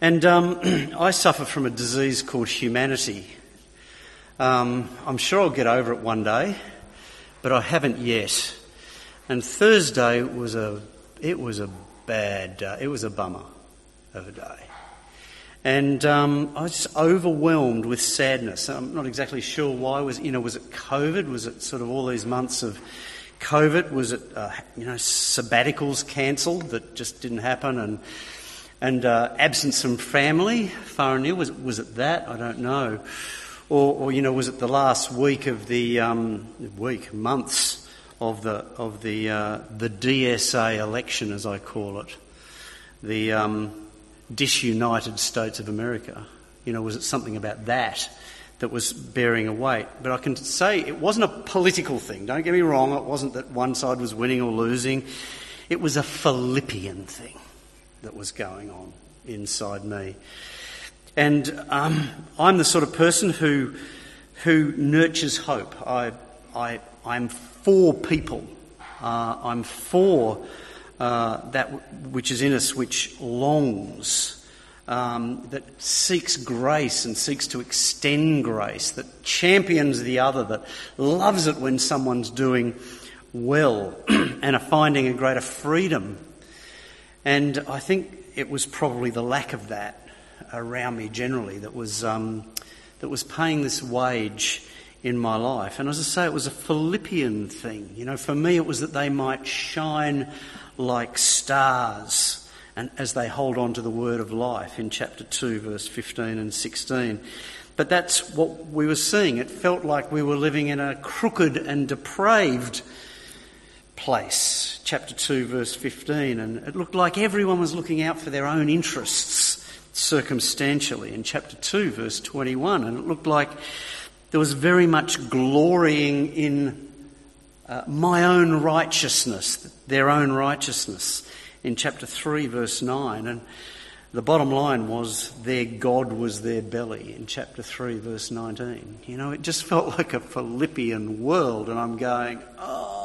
And um, I suffer from a disease called humanity. Um, I'm sure I'll get over it one day, but I haven't yet. And Thursday was a, it was a bad day. It was a bummer of a day. And um, I was just overwhelmed with sadness. I'm not exactly sure why. Was you know was it COVID? Was it sort of all these months of COVID? Was it uh, you know sabbaticals cancelled that just didn't happen and and uh, absence from family far and near? Was was it that? I don't know. Or, or you know was it the last week of the um, week months of the of the uh, the DSA election as I call it, the um, disunited states of America. You know, was it something about that that was bearing a weight? But I can say it wasn't a political thing. Don't get me wrong. It wasn't that one side was winning or losing. It was a Philippian thing that was going on inside me. And um, I'm the sort of person who who nurtures hope. I, I, I'm for people. Uh, I'm for uh, that which is in us, which longs, um, that seeks grace and seeks to extend grace, that champions the other, that loves it when someone's doing well and are finding a greater freedom. And I think it was probably the lack of that around me generally that was, um, that was paying this wage in my life. And as I say, it was a Philippian thing. You know, for me, it was that they might shine like stars and as they hold on to the word of life in chapter 2, verse 15 and 16. But that's what we were seeing. It felt like we were living in a crooked and depraved place. Chapter 2, verse 15. And it looked like everyone was looking out for their own interests circumstantially in chapter 2, verse 21. And it looked like there was very much glorying in uh, my own righteousness, their own righteousness, in chapter 3, verse 9. And the bottom line was their God was their belly in chapter 3, verse 19. You know, it just felt like a Philippian world, and I'm going, oh,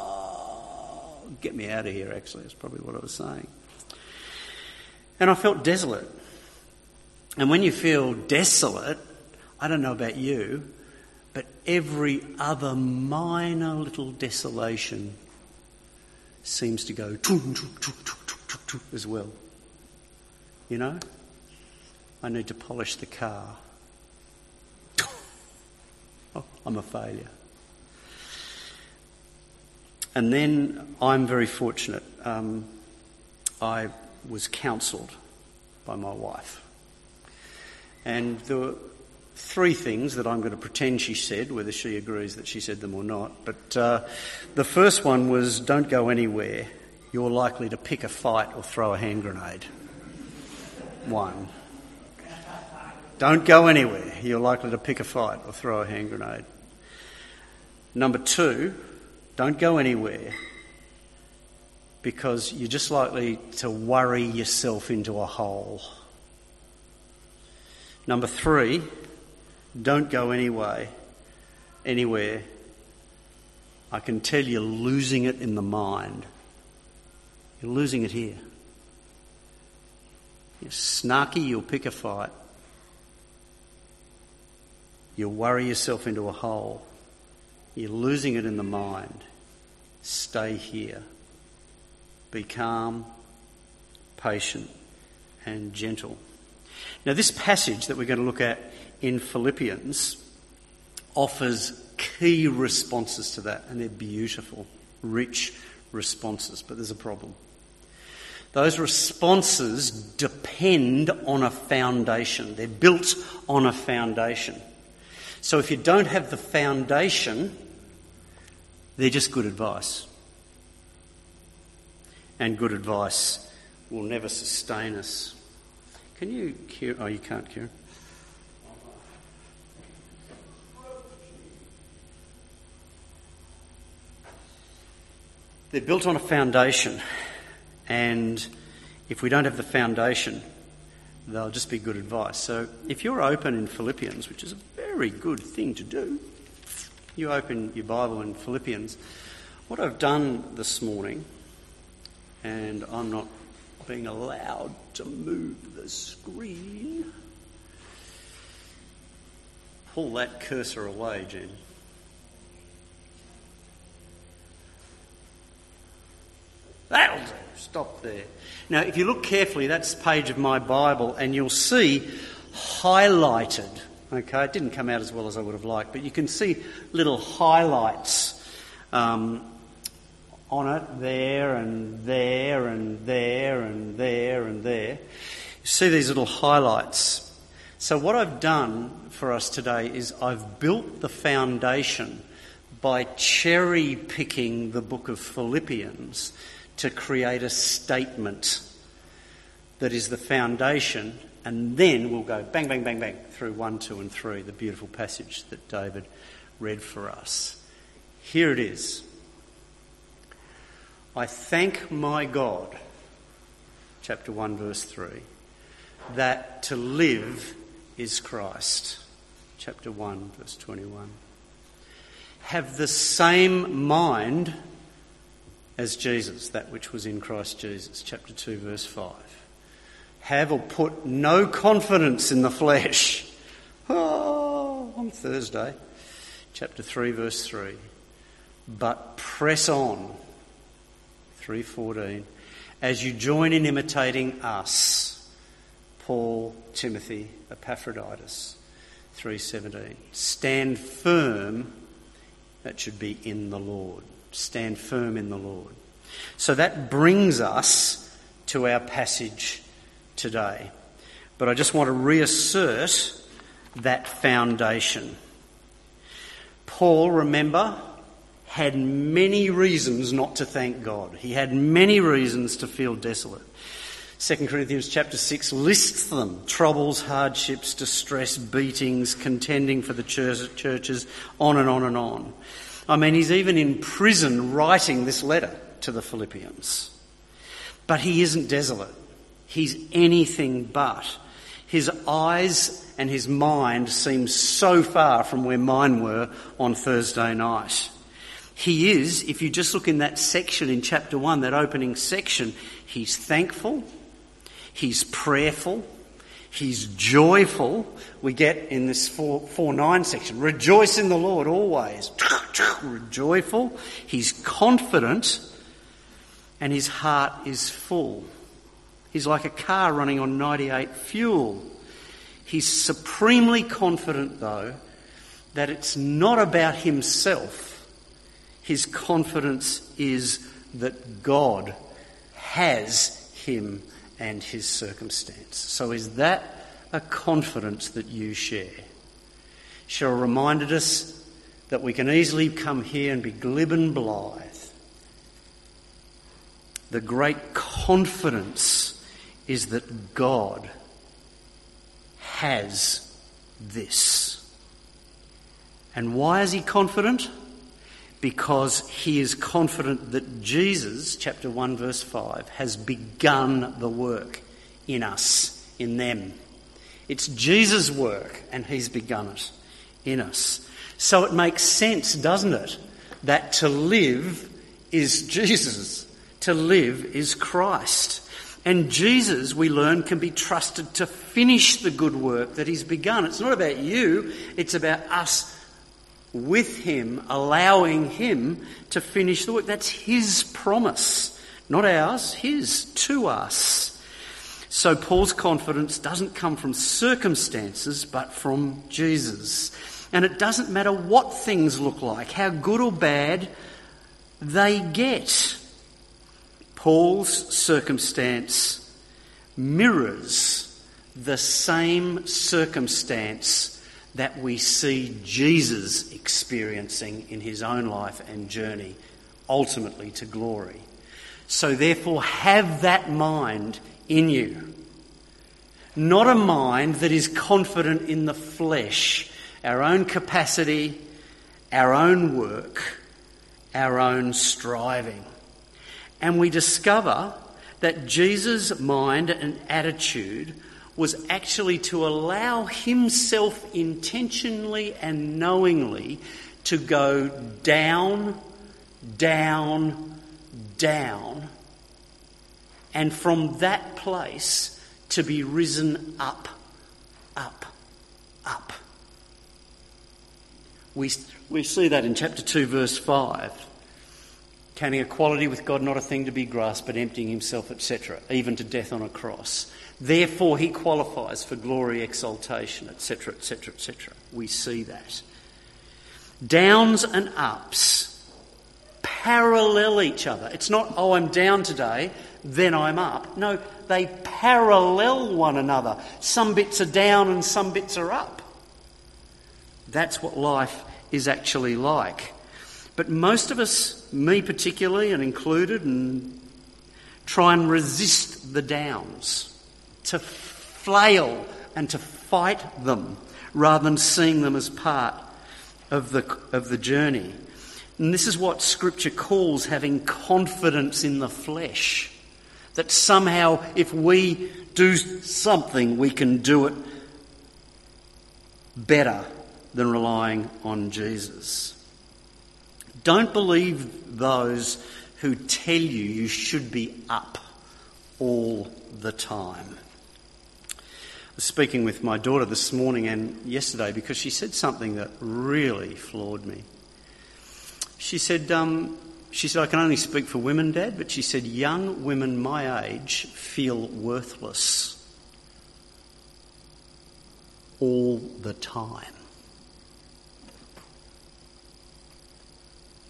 get me out of here, actually, is probably what I was saying. And I felt desolate. And when you feel desolate, I don't know about you, but every other minor little desolation seems to go as well. You know? I need to polish the car. Oh, I'm a failure. And then I'm very fortunate. Um, I was counselled by my wife. And there were three things that I'm going to pretend she said, whether she agrees that she said them or not. But uh, the first one was don't go anywhere. You're likely to pick a fight or throw a hand grenade. One. Don't go anywhere. You're likely to pick a fight or throw a hand grenade. Number two, don't go anywhere because you're just likely to worry yourself into a hole. Number three, don't go anyway, anywhere. I can tell you're losing it in the mind. You're losing it here. You're snarky, you'll pick a fight. You'll worry yourself into a hole. You're losing it in the mind. Stay here. Be calm, patient, and gentle. Now, this passage that we're going to look at in Philippians offers key responses to that, and they're beautiful, rich responses. But there's a problem. Those responses depend on a foundation, they're built on a foundation. So if you don't have the foundation, they're just good advice. And good advice will never sustain us. Can you, cure Oh, you can't, Kieran. They're built on a foundation, and if we don't have the foundation, they'll just be good advice. So if you're open in Philippians, which is a very good thing to do, you open your Bible in Philippians. What I've done this morning, and I'm not being allowed to move the screen. Pull that cursor away, Jen. That'll do. Stop there. Now, if you look carefully, that's the page of my Bible, and you'll see highlighted. Okay, it didn't come out as well as I would have liked, but you can see little highlights um, on it there and there and there and there and there. You see these little highlights. So, what I've done for us today is I've built the foundation by cherry picking the book of Philippians to create a statement that is the foundation, and then we'll go bang, bang, bang, bang through 1, 2, and 3, the beautiful passage that David read for us. Here it is. I thank my God, chapter 1, verse 3, that to live is Christ, chapter 1, verse 21. Have the same mind as Jesus, that which was in Christ Jesus. Chapter 2, verse 5. Have or put no confidence in the flesh. Oh, on Thursday. Chapter 3, verse 3. But press on. 3.14. As you join in imitating us. Paul, Timothy, Epaphroditus. 3.17. Stand firm. That should be in the Lord stand firm in the Lord. So that brings us to our passage today. But I just want to reassert that foundation. Paul, remember, had many reasons not to thank God. He had many reasons to feel desolate. 2 Corinthians chapter 6 lists them troubles, hardships, distress, beatings, contending for the churches, on and on and on. I mean, he's even in prison writing this letter to the Philippians. But he isn't desolate. He's anything but. His eyes and his mind seem so far from where mine were on Thursday night. He is, if you just look in that section in chapter 1, that opening section, he's thankful, he's prayerful, He's joyful. We get in this 4, 4 9 section. Rejoice in the Lord always. Joyful. He's confident. And his heart is full. He's like a car running on 98 fuel. He's supremely confident, though, that it's not about himself. His confidence is that God has him and his circumstance. So, is that a confidence that you share? Cheryl reminded us that we can easily come here and be glib and blithe. The great confidence is that God has this. And why is he confident? because he is confident that Jesus, chapter 1, verse 5, has begun the work in us, in them. It's Jesus' work, and he's begun it in us. So it makes sense, doesn't it, that to live is Jesus, to live is Christ. And Jesus, we learn, can be trusted to finish the good work that he's begun. It's not about you, it's about us with him, allowing him to finish the work. That's his promise, not ours, his to us. So Paul's confidence doesn't come from circumstances, but from Jesus. And it doesn't matter what things look like, how good or bad they get. Paul's circumstance mirrors the same circumstance that we see Jesus experiencing in his own life and journey, ultimately to glory. So, therefore, have that mind in you. Not a mind that is confident in the flesh, our own capacity, our own work, our own striving. And we discover that Jesus' mind and attitude was actually to allow himself intentionally and knowingly to go down, down, down and from that place to be risen up, up, up. We, we see that in chapter 2, verse 5. Counting equality with God not a thing to be grasped, but emptying himself, etc., even to death on a cross. Therefore, he qualifies for glory, exaltation, etc., etc., etc. We see that. Downs and ups parallel each other. It's not, oh, I'm down today, then I'm up. No, they parallel one another. Some bits are down and some bits are up. That's what life is actually like. But most of us, me particularly and included, and try and resist the downs, to flail and to fight them rather than seeing them as part of the, of the journey. And this is what Scripture calls having confidence in the flesh. That somehow, if we do something, we can do it better than relying on Jesus. Don't believe those who tell you you should be up all the time. I was speaking with my daughter this morning and yesterday because she said something that really floored me. She said, um, she said, I can only speak for women, Dad, but she said, young women my age feel worthless all the time.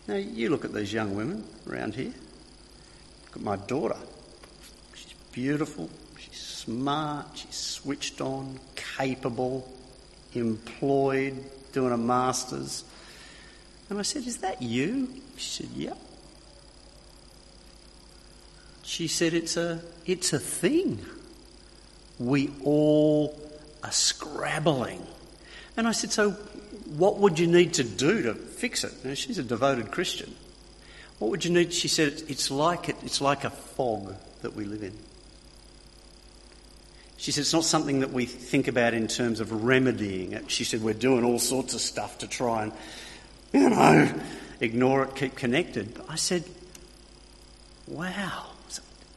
Now, you look at these young women around here. Look at my daughter. She's beautiful, she's smart, she's switched on, capable, employed, doing a master's. And I said, Is that you? She said, Yep. She said, It's a, it's a thing. We all are scrabbling. And I said, So what would you need to do to fix it? Now, she's a devoted Christian. What would you need? She said, It's like, it, it's like a fog that we live in. She said, It's not something that we think about in terms of remedying it. She said, We're doing all sorts of stuff to try and you know, ignore it, keep connected. But I said, wow,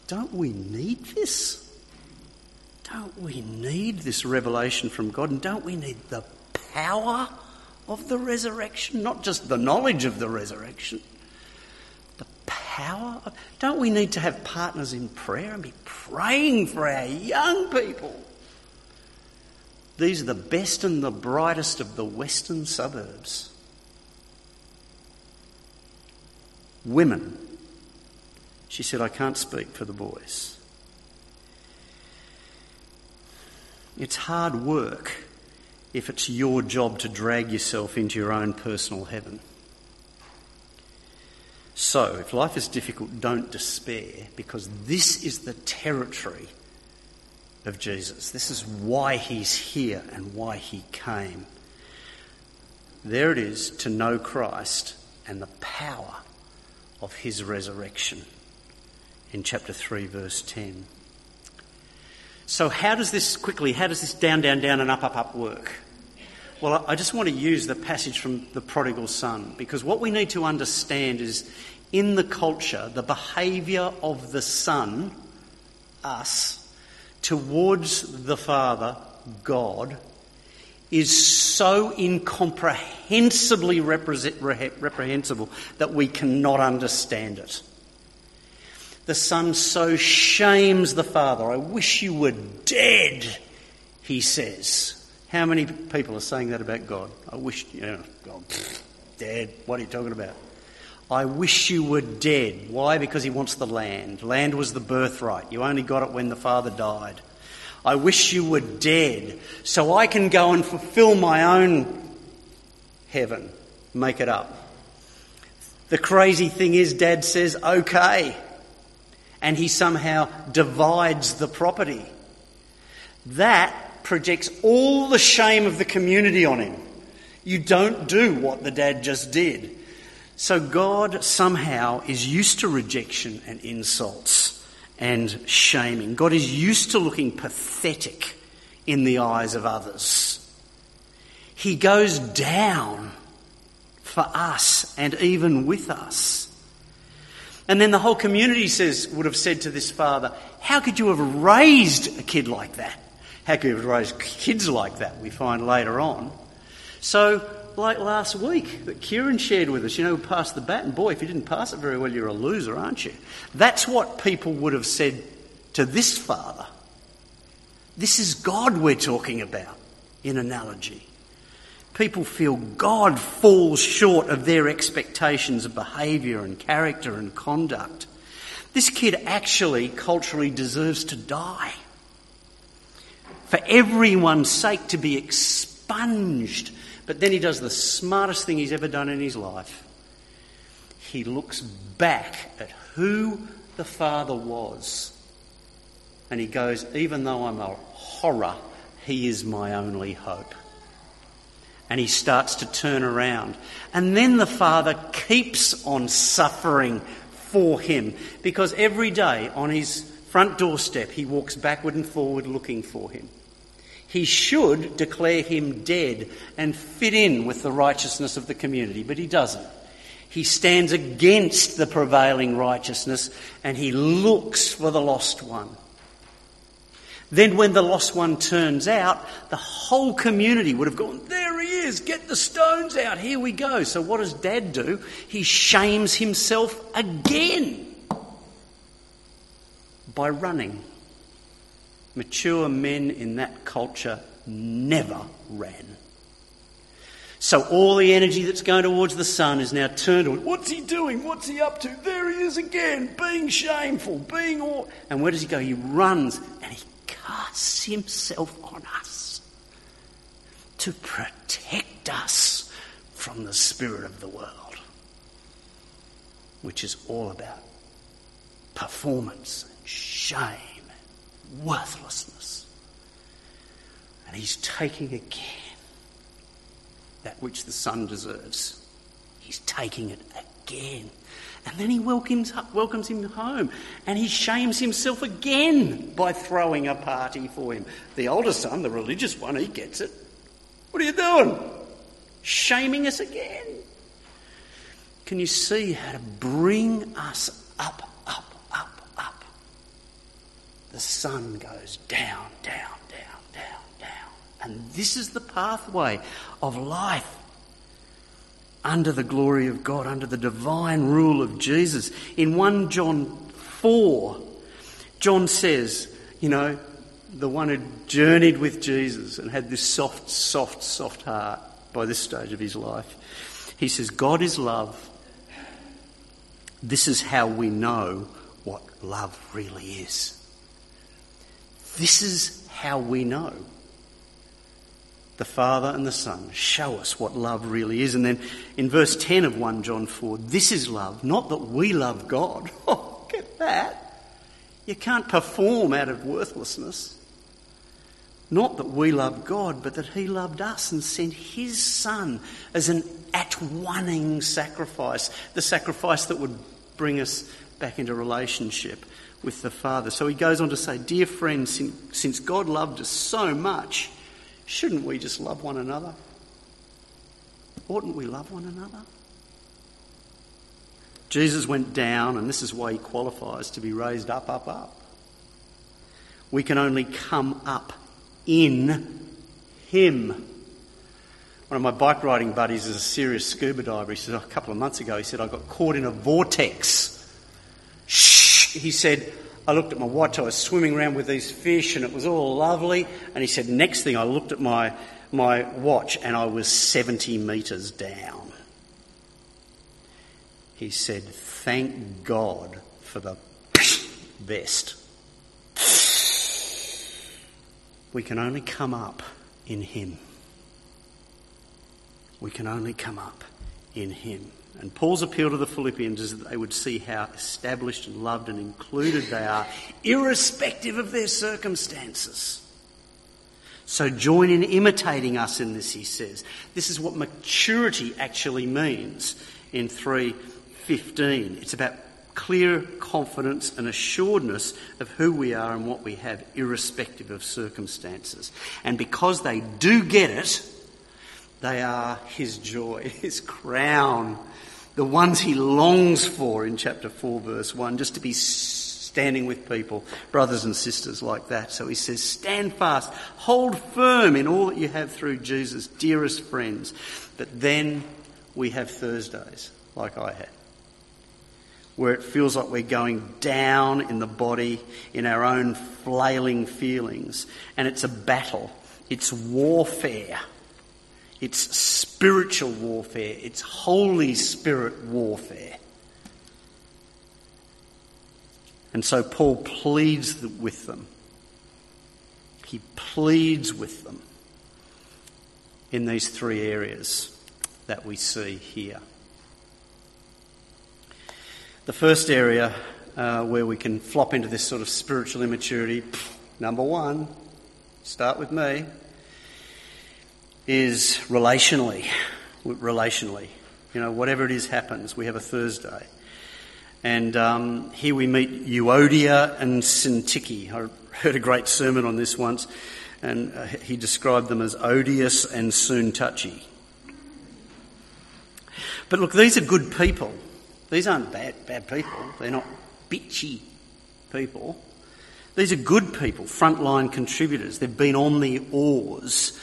don't we need this? Don't we need this revelation from God? And don't we need the power of the resurrection? Not just the knowledge of the resurrection, the power. Of, don't we need to have partners in prayer and be praying for our young people? These are the best and the brightest of the western suburbs. women. She said, I can't speak for the boys. It's hard work if it's your job to drag yourself into your own personal heaven. So, if life is difficult, don't despair because this is the territory of Jesus. This is why he's here and why he came. There it is to know Christ and the power of his resurrection in chapter 3, verse 10. So, how does this quickly, how does this down, down, down, and up, up, up work? Well, I just want to use the passage from the prodigal son because what we need to understand is in the culture, the behaviour of the son, us, towards the Father, God, is so incomprehensibly reprehensible that we cannot understand it. The son so shames the father. I wish you were dead, he says. How many people are saying that about God? I wish, you know, God, dead. What are you talking about? I wish you were dead. Why? Because he wants the land. Land was the birthright. You only got it when the father died. I wish you were dead so I can go and fulfill my own heaven, make it up. The crazy thing is, Dad says, okay. And he somehow divides the property. That projects all the shame of the community on him. You don't do what the dad just did. So God somehow is used to rejection and insults and shaming. God is used to looking pathetic in the eyes of others. He goes down for us and even with us. And then the whole community says, would have said to this father, How could you have raised a kid like that? How could you have raised kids like that? We find later on. So, like last week that Kieran shared with us, you know, pass the baton. Boy, if you didn't pass it very well, you're a loser, aren't you? That's what people would have said to this father. This is God we're talking about in analogy. People feel God falls short of their expectations of behaviour and character and conduct. This kid actually culturally deserves to die. For everyone's sake to be expunged. But then he does the smartest thing he's ever done in his life. He looks back at who the Father was. And he goes, even though I'm a horror, he is my only hope and he starts to turn around. And then the father keeps on suffering for him because every day on his front doorstep he walks backward and forward looking for him. He should declare him dead and fit in with the righteousness of the community, but he doesn't. He stands against the prevailing righteousness and he looks for the lost one. Then, when the lost one turns out, the whole community would have gone, There he is, get the stones out, here we go. So, what does dad do? He shames himself again by running. Mature men in that culture never ran. So all the energy that's going towards the son is now turned towards what's he doing? What's he up to? There he is again, being shameful, being all. And where does he go? He runs and he casts himself on us to protect us from the spirit of the world, which is all about performance and shame and worthlessness. And he's taking again that which the Son deserves. He's taking it again. And then he welcomes, welcomes him home and he shames himself again by throwing a party for him. The older son, the religious one, he gets it. What are you doing? Shaming us again. Can you see how to bring us up, up, up, up? The Son goes down, down, down, down, down. And this is the pathway of life under the glory of God, under the divine rule of Jesus. In 1 John 4, John says, you know, the one who journeyed with Jesus and had this soft, soft, soft heart by this stage of his life. He says, God is love. This is how we know what love really is. This is how we know the Father and the Son show us what love really is. And then in verse 10 of 1 John 4, this is love, not that we love God. Oh, get that. You can't perform out of worthlessness. Not that we love God, but that He loved us and sent His Son as an at oneing sacrifice, the sacrifice that would bring us back into relationship with the Father. So he goes on to say, Dear friends, since God loved us so much, Shouldn't we just love one another? Oughtn't we love one another? Jesus went down, and this is why he qualifies to be raised up, up, up. We can only come up in him. One of my bike riding buddies is a serious scuba diver. He said oh, a couple of months ago, he said, I got caught in a vortex. Shh! He said, I looked at my watch, I was swimming around with these fish and it was all lovely. And he said, next thing I looked at my, my watch and I was 70 metres down. He said, thank God for the best. We can only come up in Him. We can only come up in Him. And Paul's appeal to the Philippians is that they would see how established and loved and included they are, irrespective of their circumstances. So join in imitating us in this, he says. This is what maturity actually means in 3.15. It's about clear confidence and assuredness of who we are and what we have, irrespective of circumstances. And because they do get it, they are his joy, his crown the ones he longs for in chapter 4, verse 1, just to be standing with people, brothers and sisters like that. So he says, Stand fast, hold firm in all that you have through Jesus, dearest friends. But then we have Thursdays, like I had, where it feels like we're going down in the body, in our own flailing feelings, and it's a battle, it's warfare. It's spiritual warfare. It's Holy Spirit warfare. And so Paul pleads with them. He pleads with them in these three areas that we see here. The first area uh, where we can flop into this sort of spiritual immaturity, number one, start with me, is relationally. Relationally. You know, whatever it is happens, we have a Thursday. And um, here we meet Euodia and Syntyche. I heard a great sermon on this once, and uh, he described them as odious and soon touchy. But look, these are good people. These aren't bad, bad people. They're not bitchy people. These are good people, frontline contributors. They've been on the oars.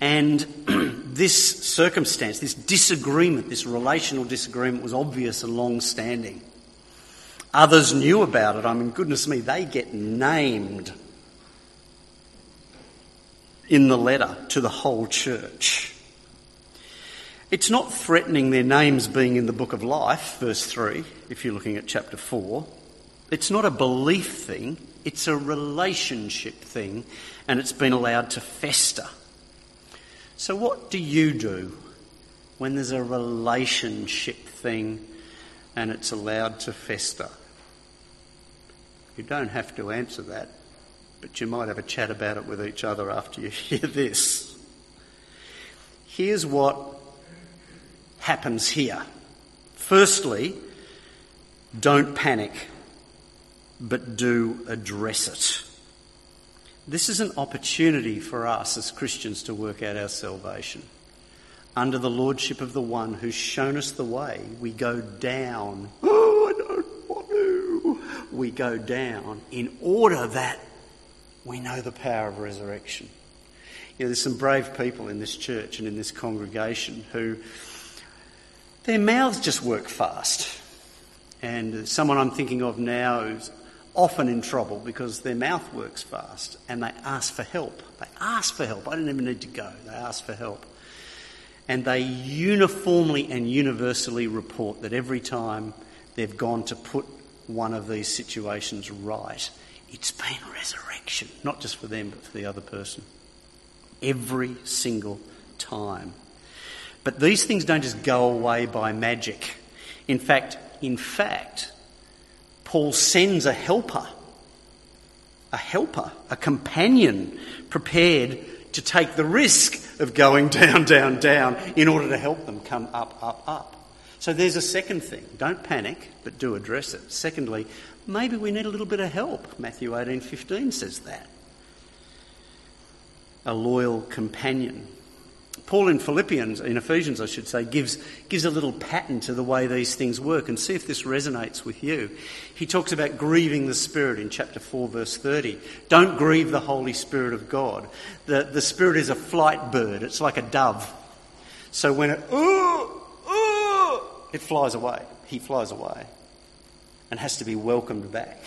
And this circumstance, this disagreement, this relational disagreement was obvious and long standing. Others knew about it. I mean, goodness me, they get named in the letter to the whole church. It's not threatening their names being in the book of life, verse 3, if you're looking at chapter 4. It's not a belief thing, it's a relationship thing, and it's been allowed to fester. So, what do you do when there's a relationship thing and it's allowed to fester? You don't have to answer that, but you might have a chat about it with each other after you hear this. Here's what happens here. Firstly, don't panic, but do address it. This is an opportunity for us as Christians to work out our salvation. Under the lordship of the one who's shown us the way, we go down. Oh, I don't want to. we go down in order that we know the power of resurrection. You know, there's some brave people in this church and in this congregation who their mouths just work fast. And someone I'm thinking of now is often in trouble because their mouth works fast and they ask for help. They ask for help. I didn't even need to go. They ask for help. And they uniformly and universally report that every time they've gone to put one of these situations right, it's been resurrection, not just for them, but for the other person. Every single time. But these things don't just go away by magic. In fact, in fact, Paul sends a helper, a helper, a companion prepared to take the risk of going down, down, down in order to help them come up, up, up. So there's a second thing. Don't panic, but do address it. Secondly, maybe we need a little bit of help. Matthew 18:15 says that. A loyal companion. Paul in Philippians, in Ephesians, I should say, gives, gives a little pattern to the way these things work and see if this resonates with you. He talks about grieving the Spirit in chapter 4, verse 30. Don't grieve the Holy Spirit of God. The, the Spirit is a flight bird, it's like a dove. So when it, ooh, it flies away. He flies away and has to be welcomed back.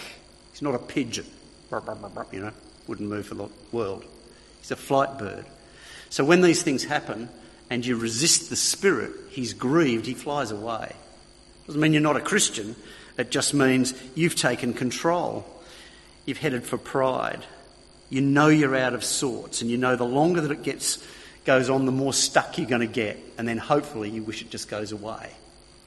He's not a pigeon, you know, wouldn't move for the world. He's a flight bird. So when these things happen and you resist the Spirit, he's grieved, he flies away. Doesn't mean you're not a Christian, it just means you've taken control. You've headed for pride. You know you're out of sorts, and you know the longer that it gets goes on, the more stuck you're going to get, and then hopefully you wish it just goes away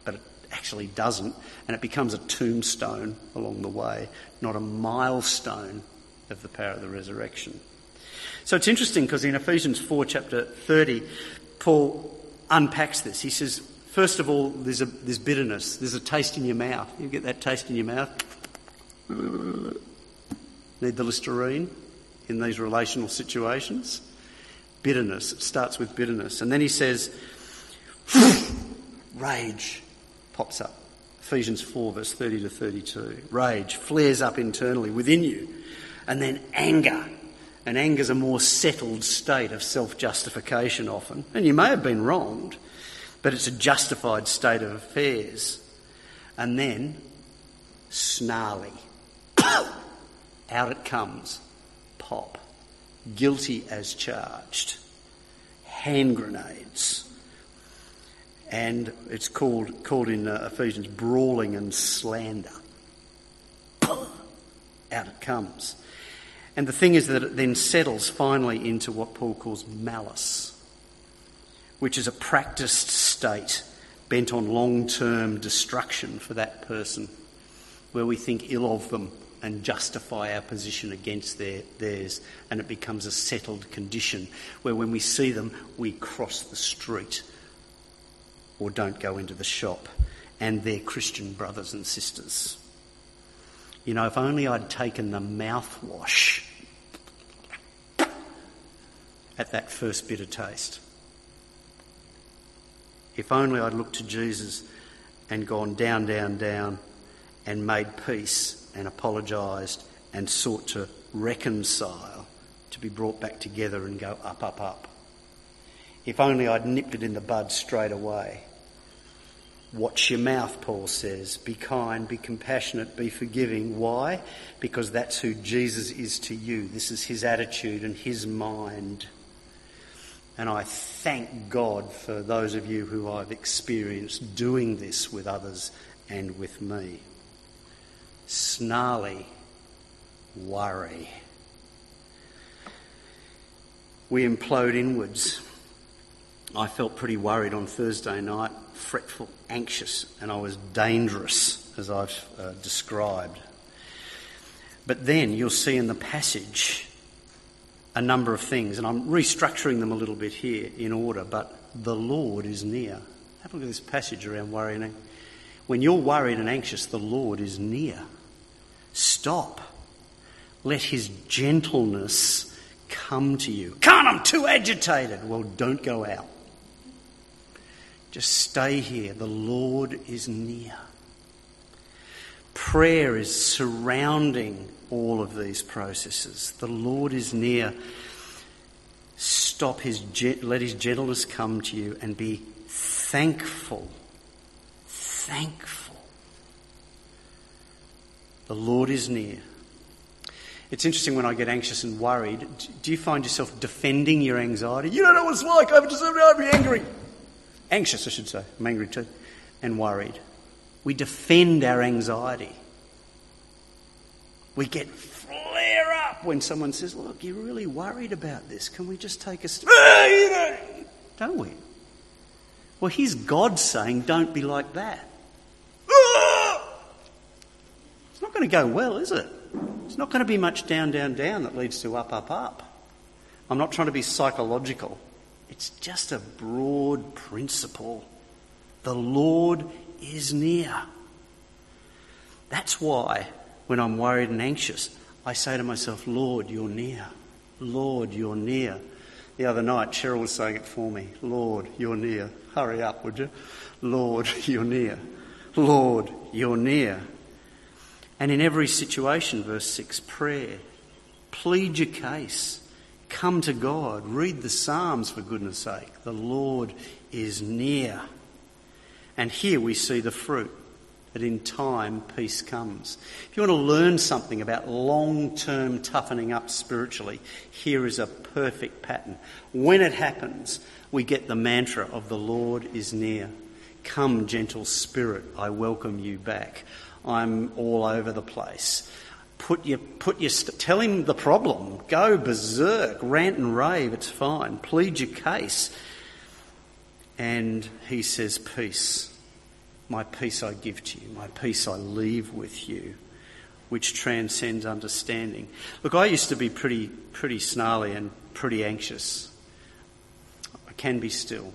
but it actually doesn't, and it becomes a tombstone along the way, not a milestone of the power of the resurrection. So it's interesting because in Ephesians 4, chapter 30, Paul unpacks this. He says, first of all, there's, a, there's bitterness, there's a taste in your mouth. You get that taste in your mouth? Need the Listerine in these relational situations? Bitterness. It starts with bitterness. And then he says, rage pops up. Ephesians 4, verse 30 to 32. Rage flares up internally within you. And then anger. And anger is a more settled state of self justification often. And you may have been wronged, but it's a justified state of affairs. And then snarly. Out it comes. Pop. Guilty as charged. Hand grenades and it's called, called in uh, Ephesians brawling and slander. Out it comes. And the thing is that it then settles finally into what Paul calls malice, which is a practiced state bent on long term destruction for that person, where we think ill of them and justify our position against their, theirs, and it becomes a settled condition where when we see them, we cross the street or don't go into the shop and their Christian brothers and sisters. You know, if only I'd taken the mouthwash at that first bitter taste. If only I'd looked to Jesus and gone down, down, down and made peace and apologised and sought to reconcile to be brought back together and go up, up, up. If only I'd nipped it in the bud straight away. Watch your mouth, Paul says. Be kind, be compassionate, be forgiving. Why? Because that's who Jesus is to you. This is his attitude and his mind. And I thank God for those of you who I've experienced doing this with others and with me. Snarly worry. We implode inwards. I felt pretty worried on Thursday night, fretful, anxious, and I was dangerous, as I've uh, described. But then you'll see in the passage a number of things, and I'm restructuring them a little bit here in order, but the Lord is near. Have a look at this passage around worrying. When you're worried and anxious, the Lord is near. Stop. Let his gentleness come to you. Can't, I'm too agitated. Well, don't go out. Just stay here. The Lord is near. Prayer is surrounding all of these processes. The Lord is near. Stop his, let his gentleness come to you and be thankful. Thankful. The Lord is near. It's interesting when I get anxious and worried. Do you find yourself defending your anxiety? You don't know what it's like. I've deserved to be angry anxious, I should say, I'm angry too, and worried. We defend our anxiety. We get flare up when someone says, Look, you're really worried about this. Can we just take a step? Don't we? Well, here's God saying, Don't be like that. It's not going to go well, is it? It's not going to be much down, down, down that leads to up, up, up. I'm not trying to be psychological. It's just a broad principle. The Lord is near. That's why when I'm worried and anxious, I say to myself, Lord, you're near. Lord, you're near. The other night, Cheryl was saying it for me. Lord, you're near. Hurry up, would you? Lord, you're near. Lord, you're near. And in every situation, verse 6, prayer. Plead your case. Come to God. Read the Psalms for goodness sake. The Lord is near. And here we see the fruit that in time peace comes. If you want to learn something about long term toughening up spiritually, here is a perfect pattern. When it happens, we get the mantra of the Lord is near. Come, gentle spirit, I welcome you back. I'm all over the place. Put your, put your, tell him the problem. Go berserk, rant and rave, it's fine. Plead your case. And he says, Peace. My peace I give to you. My peace I leave with you, which transcends understanding. Look, I used to be pretty, pretty snarly and pretty anxious. I can be still.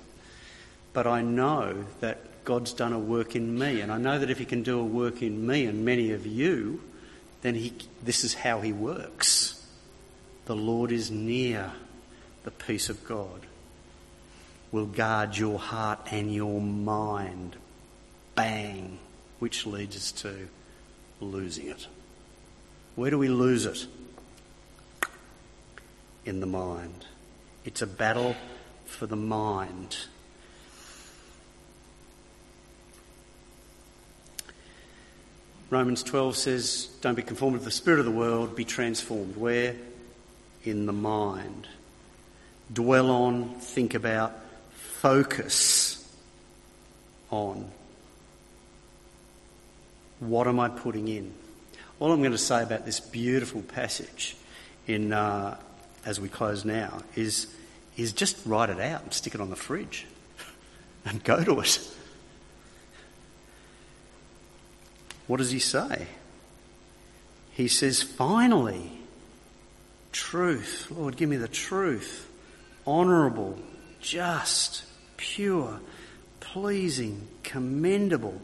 But I know that God's done a work in me. And I know that if He can do a work in me and many of you, then he, this is how he works. The Lord is near. The peace of God will guard your heart and your mind. bang, which leads us to losing it. Where do we lose it? In the mind. It's a battle for the mind. Romans 12 says, Don't be conformed to the spirit of the world, be transformed. Where? In the mind. Dwell on, think about, focus on. What am I putting in? All I'm going to say about this beautiful passage in, uh, as we close now is, is just write it out and stick it on the fridge and go to it. What does he say? He says, finally, truth. Lord, give me the truth. Honourable, just, pure, pleasing, commendable,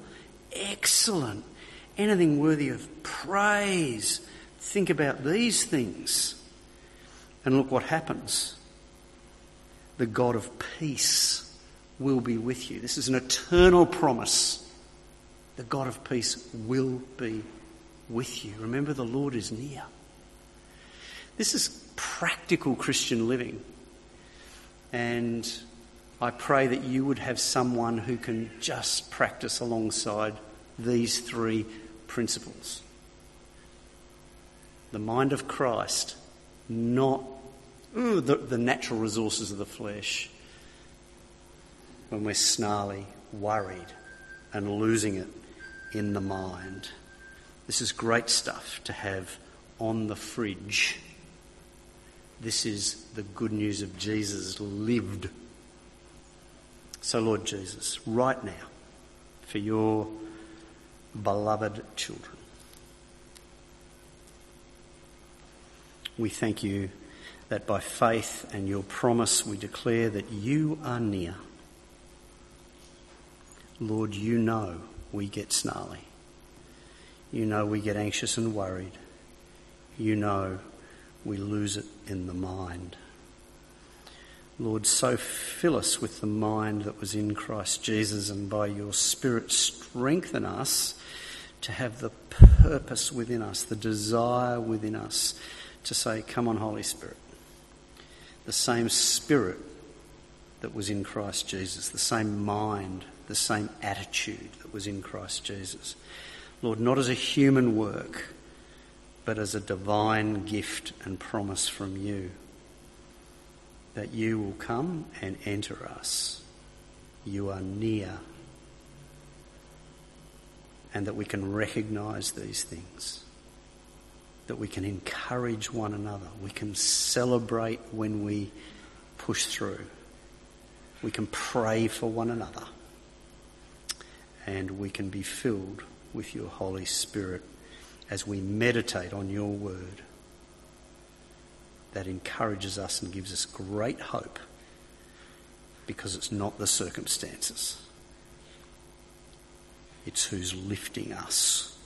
excellent, anything worthy of praise. Think about these things. And look what happens. The God of peace will be with you. This is an eternal promise the God of peace will be with you. Remember, the Lord is near. This is practical Christian living. And I pray that you would have someone who can just practice alongside these three principles the mind of Christ, not the, the natural resources of the flesh, when we're snarly, worried, and losing it in the mind. This is great stuff to have on the fridge. This is the good news of Jesus lived. So, Lord Jesus, right now, for your beloved children, we thank you that by faith and your promise we declare that you are near. Lord, you know we get snarly. You know we get anxious and worried. You know we lose it in the mind. Lord, so fill us with the mind that was in Christ Jesus, and by your Spirit, strengthen us to have the purpose within us, the desire within us to say, Come on, Holy Spirit. The same Spirit that was in Christ Jesus, the same mind the same attitude that was in Christ Jesus. Lord, not as a human work, but as a divine gift and promise from you that you will come and enter us. You are near. And that we can recognize these things. That we can encourage one another. We can celebrate when we push through. We can pray for one another and we can be filled with your Holy Spirit as we meditate on your word that encourages us and gives us great hope because it's not the circumstances. It's who's lifting us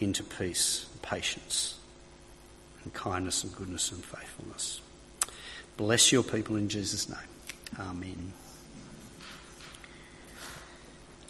into peace, and patience, and kindness and goodness and faithfulness. Bless your people in Jesus' name. Amen.